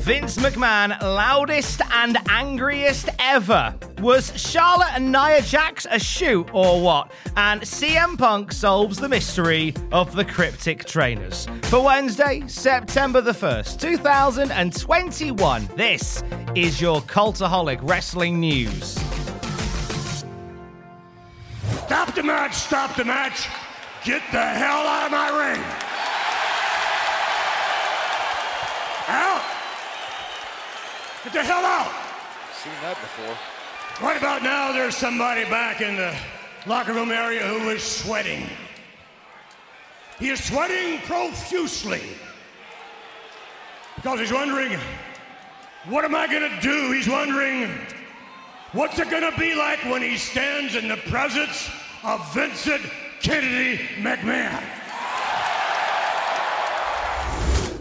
Vince McMahon, loudest and angriest ever. Was Charlotte and Nia Jax a shoot or what? And CM Punk solves the mystery of the cryptic trainers. For Wednesday, September the 1st, 2021, this is your Cultaholic Wrestling News. Stop the match! Stop the match! Get the hell out of my ring! Out! Get the hell out! Seen that before. Right about now, there's somebody back in the locker room area who is sweating. He is sweating profusely because he's wondering, what am I going to do? He's wondering, what's it going to be like when he stands in the presence of Vincent Kennedy McMahon?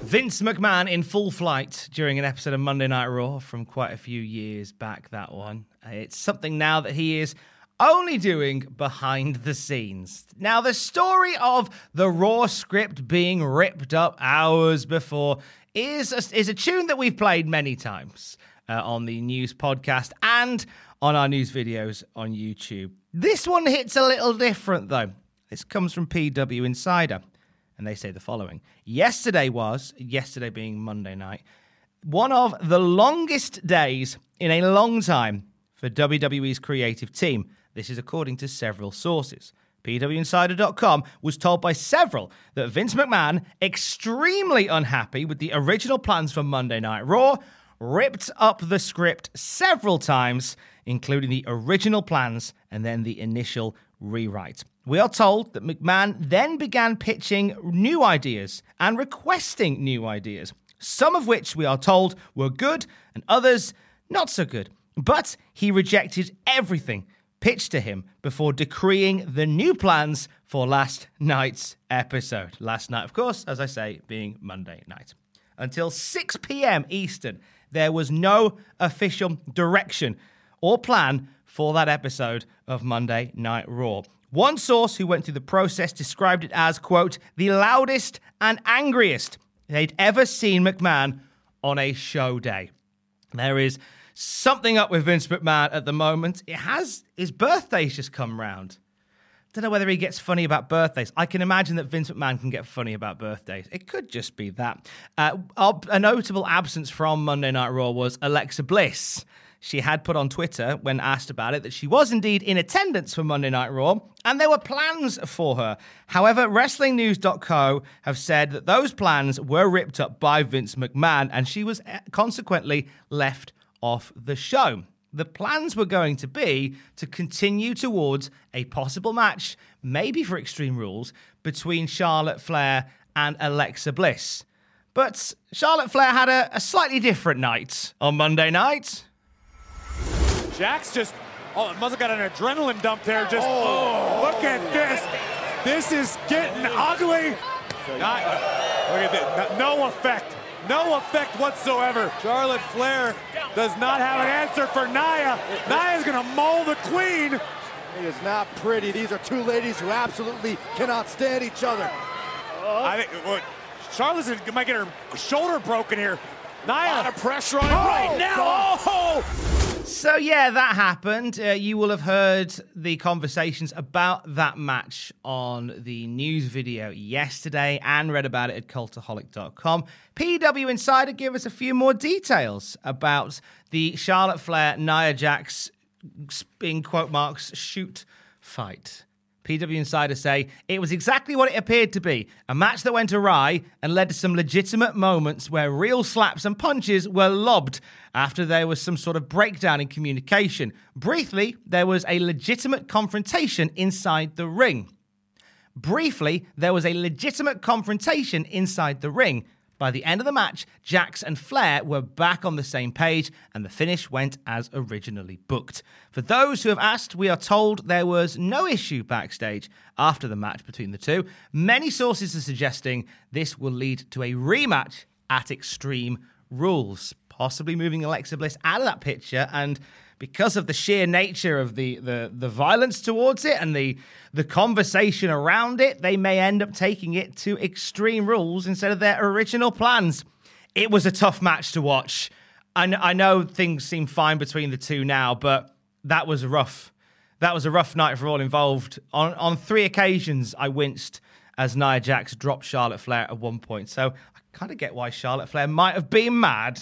Vince McMahon in full flight during an episode of Monday Night Raw from quite a few years back, that one. It's something now that he is only doing behind the scenes. Now, the story of the Raw script being ripped up hours before is a, is a tune that we've played many times uh, on the news podcast and on our news videos on YouTube. This one hits a little different, though. This comes from PW Insider and they say the following Yesterday was, yesterday being Monday night, one of the longest days in a long time for WWE's creative team. This is according to several sources. PWInsider.com was told by several that Vince McMahon, extremely unhappy with the original plans for Monday Night Raw, ripped up the script several times, including the original plans and then the initial rewrite. We are told that McMahon then began pitching new ideas and requesting new ideas, some of which we are told were good and others not so good. But he rejected everything pitched to him before decreeing the new plans for last night's episode. Last night, of course, as I say, being Monday night. Until 6 p.m. Eastern, there was no official direction or plan for that episode of Monday Night Raw. One source who went through the process described it as, quote, the loudest and angriest they'd ever seen McMahon on a show day. There is something up with Vince McMahon at the moment. It has his birthday's just come round. Don't know whether he gets funny about birthdays. I can imagine that Vince McMahon can get funny about birthdays. It could just be that. Uh, a notable absence from Monday Night Raw was Alexa Bliss. She had put on Twitter when asked about it that she was indeed in attendance for Monday Night Raw and there were plans for her. However, WrestlingNews.co have said that those plans were ripped up by Vince McMahon and she was eh, consequently left off the show. The plans were going to be to continue towards a possible match, maybe for Extreme Rules, between Charlotte Flair and Alexa Bliss. But Charlotte Flair had a, a slightly different night on Monday night. Jax just oh, it must have got an adrenaline dump there. Just oh. oh, look at this. This is getting ugly. Not, look at this. No effect. No effect whatsoever. Charlotte Flair does not have an answer for Nia. Nia's going to maul the queen. It is not pretty. These are two ladies who absolutely cannot stand each other. I think uh, well, Charlotte might get her shoulder broken here. Nia. A lot of pressure on oh, right now. God. Oh! So yeah, that happened. Uh, you will have heard the conversations about that match on the news video yesterday and read about it at cultaholic.com. PW Insider give us a few more details about the Charlotte Flair Nia Jax in quote marks shoot fight. PW Insider say it was exactly what it appeared to be a match that went awry and led to some legitimate moments where real slaps and punches were lobbed after there was some sort of breakdown in communication. Briefly, there was a legitimate confrontation inside the ring. Briefly, there was a legitimate confrontation inside the ring. By the end of the match, Jax and Flair were back on the same page, and the finish went as originally booked. For those who have asked, we are told there was no issue backstage after the match between the two. Many sources are suggesting this will lead to a rematch at Extreme Rules, possibly moving Alexa Bliss out of that picture and because of the sheer nature of the, the, the violence towards it and the, the conversation around it, they may end up taking it to extreme rules instead of their original plans. It was a tough match to watch. I, I know things seem fine between the two now, but that was rough. That was a rough night for all involved. On, on three occasions, I winced as Nia Jax dropped Charlotte Flair at one point. So I kind of get why Charlotte Flair might have been mad.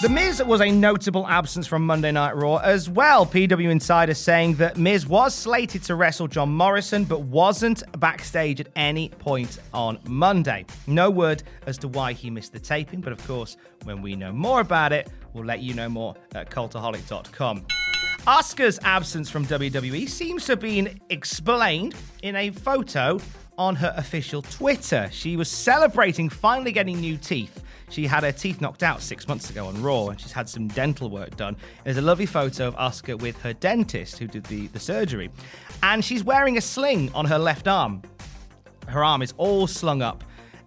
The Miz was a notable absence from Monday Night Raw as well. PW Insider saying that Miz was slated to wrestle John Morrison but wasn't backstage at any point on Monday. No word as to why he missed the taping, but of course, when we know more about it, we'll let you know more at cultaholic.com. Asuka's absence from WWE seems to have been explained in a photo on her official Twitter. She was celebrating finally getting new teeth. She had her teeth knocked out six months ago on Raw, and she's had some dental work done. There's a lovely photo of Asuka with her dentist who did the, the surgery, and she's wearing a sling on her left arm. Her arm is all slung up.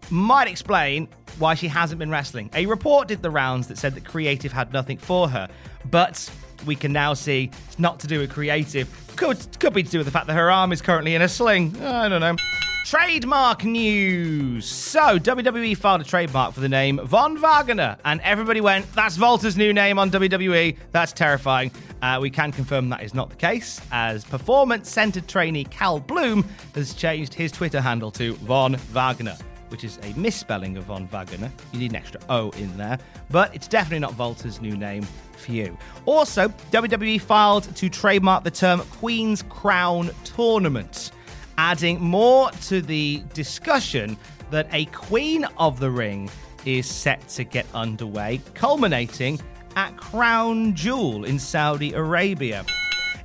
Might explain why she hasn't been wrestling. A report did the rounds that said that creative had nothing for her, but we can now see it's not to do with creative. Could could be to do with the fact that her arm is currently in a sling. I don't know. Trademark news. So, WWE filed a trademark for the name Von Wagner, and everybody went, That's Walter's new name on WWE. That's terrifying. Uh, we can confirm that is not the case, as performance centered trainee Cal Bloom has changed his Twitter handle to Von Wagner, which is a misspelling of Von Wagner. You need an extra O in there, but it's definitely not Walter's new name for you. Also, WWE filed to trademark the term Queen's Crown Tournament adding more to the discussion that a Queen of the Ring is set to get underway, culminating at Crown Jewel in Saudi Arabia.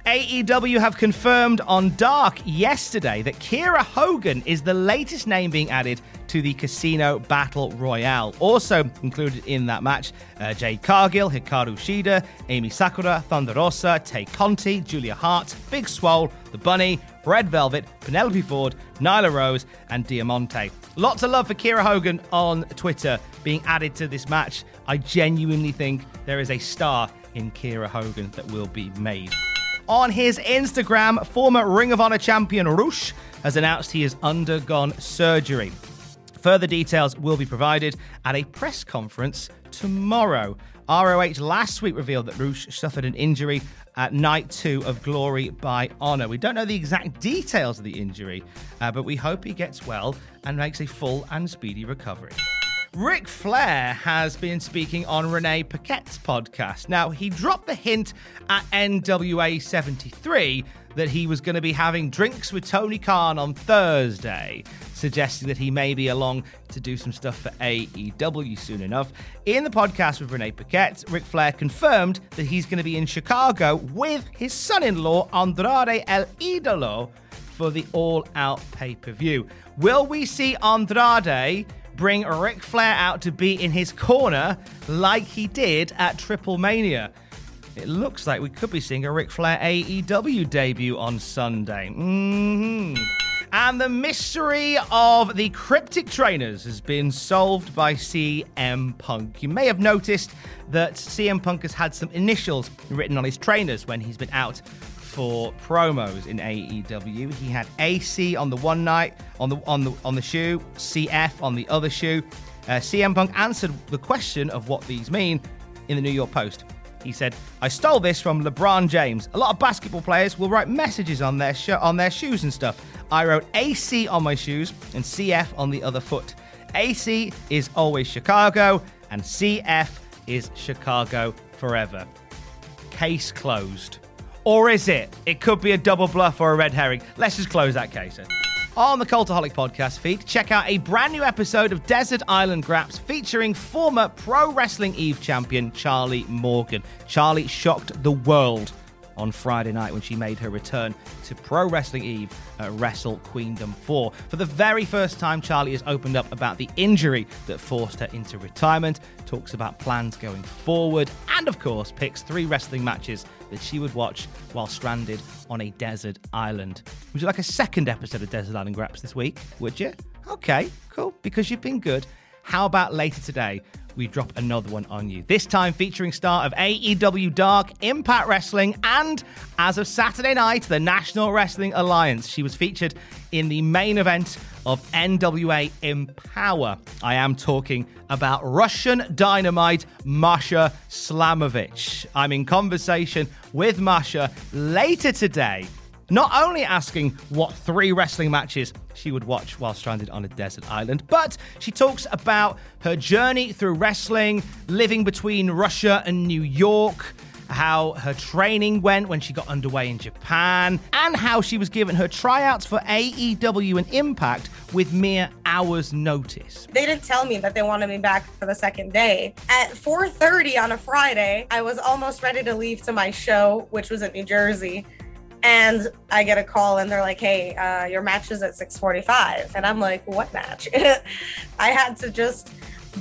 AEW have confirmed on Dark yesterday that Kiera Hogan is the latest name being added to the Casino Battle Royale. Also included in that match, uh, Jade Cargill, Hikaru Shida, Emi Sakura, Thunder Rosa, Tay Conti, Julia Hart, Big Swole, The Bunny, Red Velvet, Penelope Ford, Nyla Rose, and Diamante. Lots of love for Kiera Hogan on Twitter being added to this match. I genuinely think there is a star in Kiera Hogan that will be made. On his Instagram, former Ring of Honor champion Rush has announced he has undergone surgery. Further details will be provided at a press conference tomorrow. ROH last week revealed that Rush suffered an injury at night two of Glory by Honor. We don't know the exact details of the injury, uh, but we hope he gets well and makes a full and speedy recovery. Ric Flair has been speaking on Renee Paquette's podcast. Now, he dropped the hint at NWA 73 that he was going to be having drinks with Tony Khan on Thursday, suggesting that he may be along to do some stuff for AEW soon enough. In the podcast with Renee Paquette, Ric Flair confirmed that he's going to be in Chicago with his son in law, Andrade El Idolo, for the All Out pay per view. Will we see Andrade? Bring Ric Flair out to be in his corner like he did at Triple Mania it looks like we could be seeing a Ric Flair AEW debut on Sunday. Mm-hmm. And the mystery of the cryptic trainers has been solved by CM Punk. You may have noticed that CM Punk has had some initials written on his trainers when he's been out for promos in AEW. He had AC on the one night on the on the on the shoe, CF on the other shoe. Uh, CM Punk answered the question of what these mean in the New York Post. He said, I stole this from LeBron James. A lot of basketball players will write messages on their, sh- on their shoes and stuff. I wrote AC on my shoes and CF on the other foot. AC is always Chicago, and CF is Chicago forever. Case closed. Or is it? It could be a double bluff or a red herring. Let's just close that case on the Cultaholic podcast feed, check out a brand new episode of Desert Island Graps featuring former Pro Wrestling Eve champion Charlie Morgan. Charlie shocked the world on Friday night when she made her return to Pro Wrestling Eve at Wrestle Queendom 4. For the very first time, Charlie has opened up about the injury that forced her into retirement, talks about plans going forward, and of course, picks three wrestling matches that she would watch while stranded on a desert island. Would you like a second episode of Desert Island Graps this week? Would you? Okay, cool. Because you've been good. How about later today? we drop another one on you. This time featuring star of AEW Dark, Impact Wrestling, and as of Saturday night, the National Wrestling Alliance. She was featured in the main event of NWA Empower. I am talking about Russian dynamite Masha Slamovich. I'm in conversation with Masha later today not only asking what three wrestling matches she would watch while stranded on a desert island, but she talks about her journey through wrestling, living between Russia and New York, how her training went when she got underway in Japan, and how she was given her tryouts for AEW and Impact with mere hours notice. They didn't tell me that they wanted me back for the second day. At 4:30 on a Friday, I was almost ready to leave to my show, which was in New Jersey and I get a call and they're like, "Hey, uh, your match is at 6:45," and I'm like, "What match?" I had to just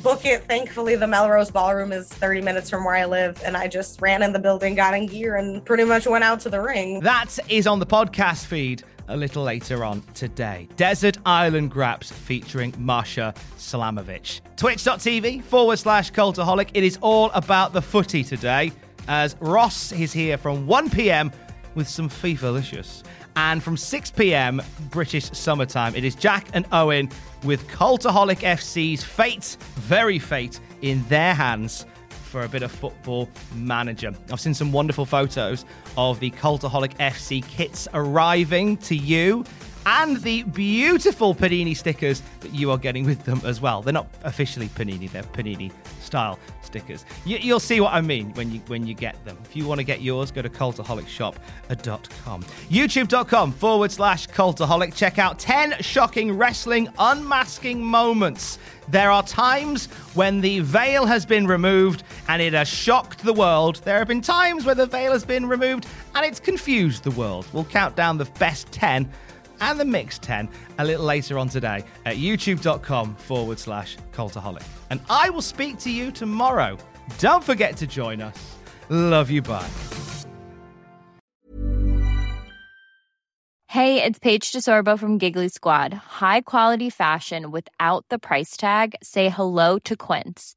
book it. Thankfully, the Melrose Ballroom is 30 minutes from where I live, and I just ran in the building, got in gear, and pretty much went out to the ring. That is on the podcast feed a little later on today. Desert Island Graps featuring Masha Slamovich. Twitch.tv forward slash cultaholic. It is all about the footy today as Ross is here from 1 p.m with some FIFA-licious. And from 6 p.m. British summertime, it is Jack and Owen with Cultaholic FC's fate, very fate, in their hands for a bit of football manager. I've seen some wonderful photos of the Cultaholic FC kits arriving to you and the beautiful Panini stickers that you are getting with them as well. They're not officially Panini, they're Panini style stickers. You, will see what I mean when you when you get them. If you want to get yours, go to cultaholicshop.com. Uh, YouTube.com forward slash cultaholic. Check out 10 shocking wrestling unmasking moments. There are times when the veil has been removed and it has shocked the world. There have been times where the veil has been removed and it's confused the world. We'll count down the best 10 and the Mix 10 a little later on today at youtube.com forward slash cultaholic. And I will speak to you tomorrow. Don't forget to join us. Love you. Bye. Hey, it's Paige DeSorbo from Giggly Squad. High quality fashion without the price tag? Say hello to Quince.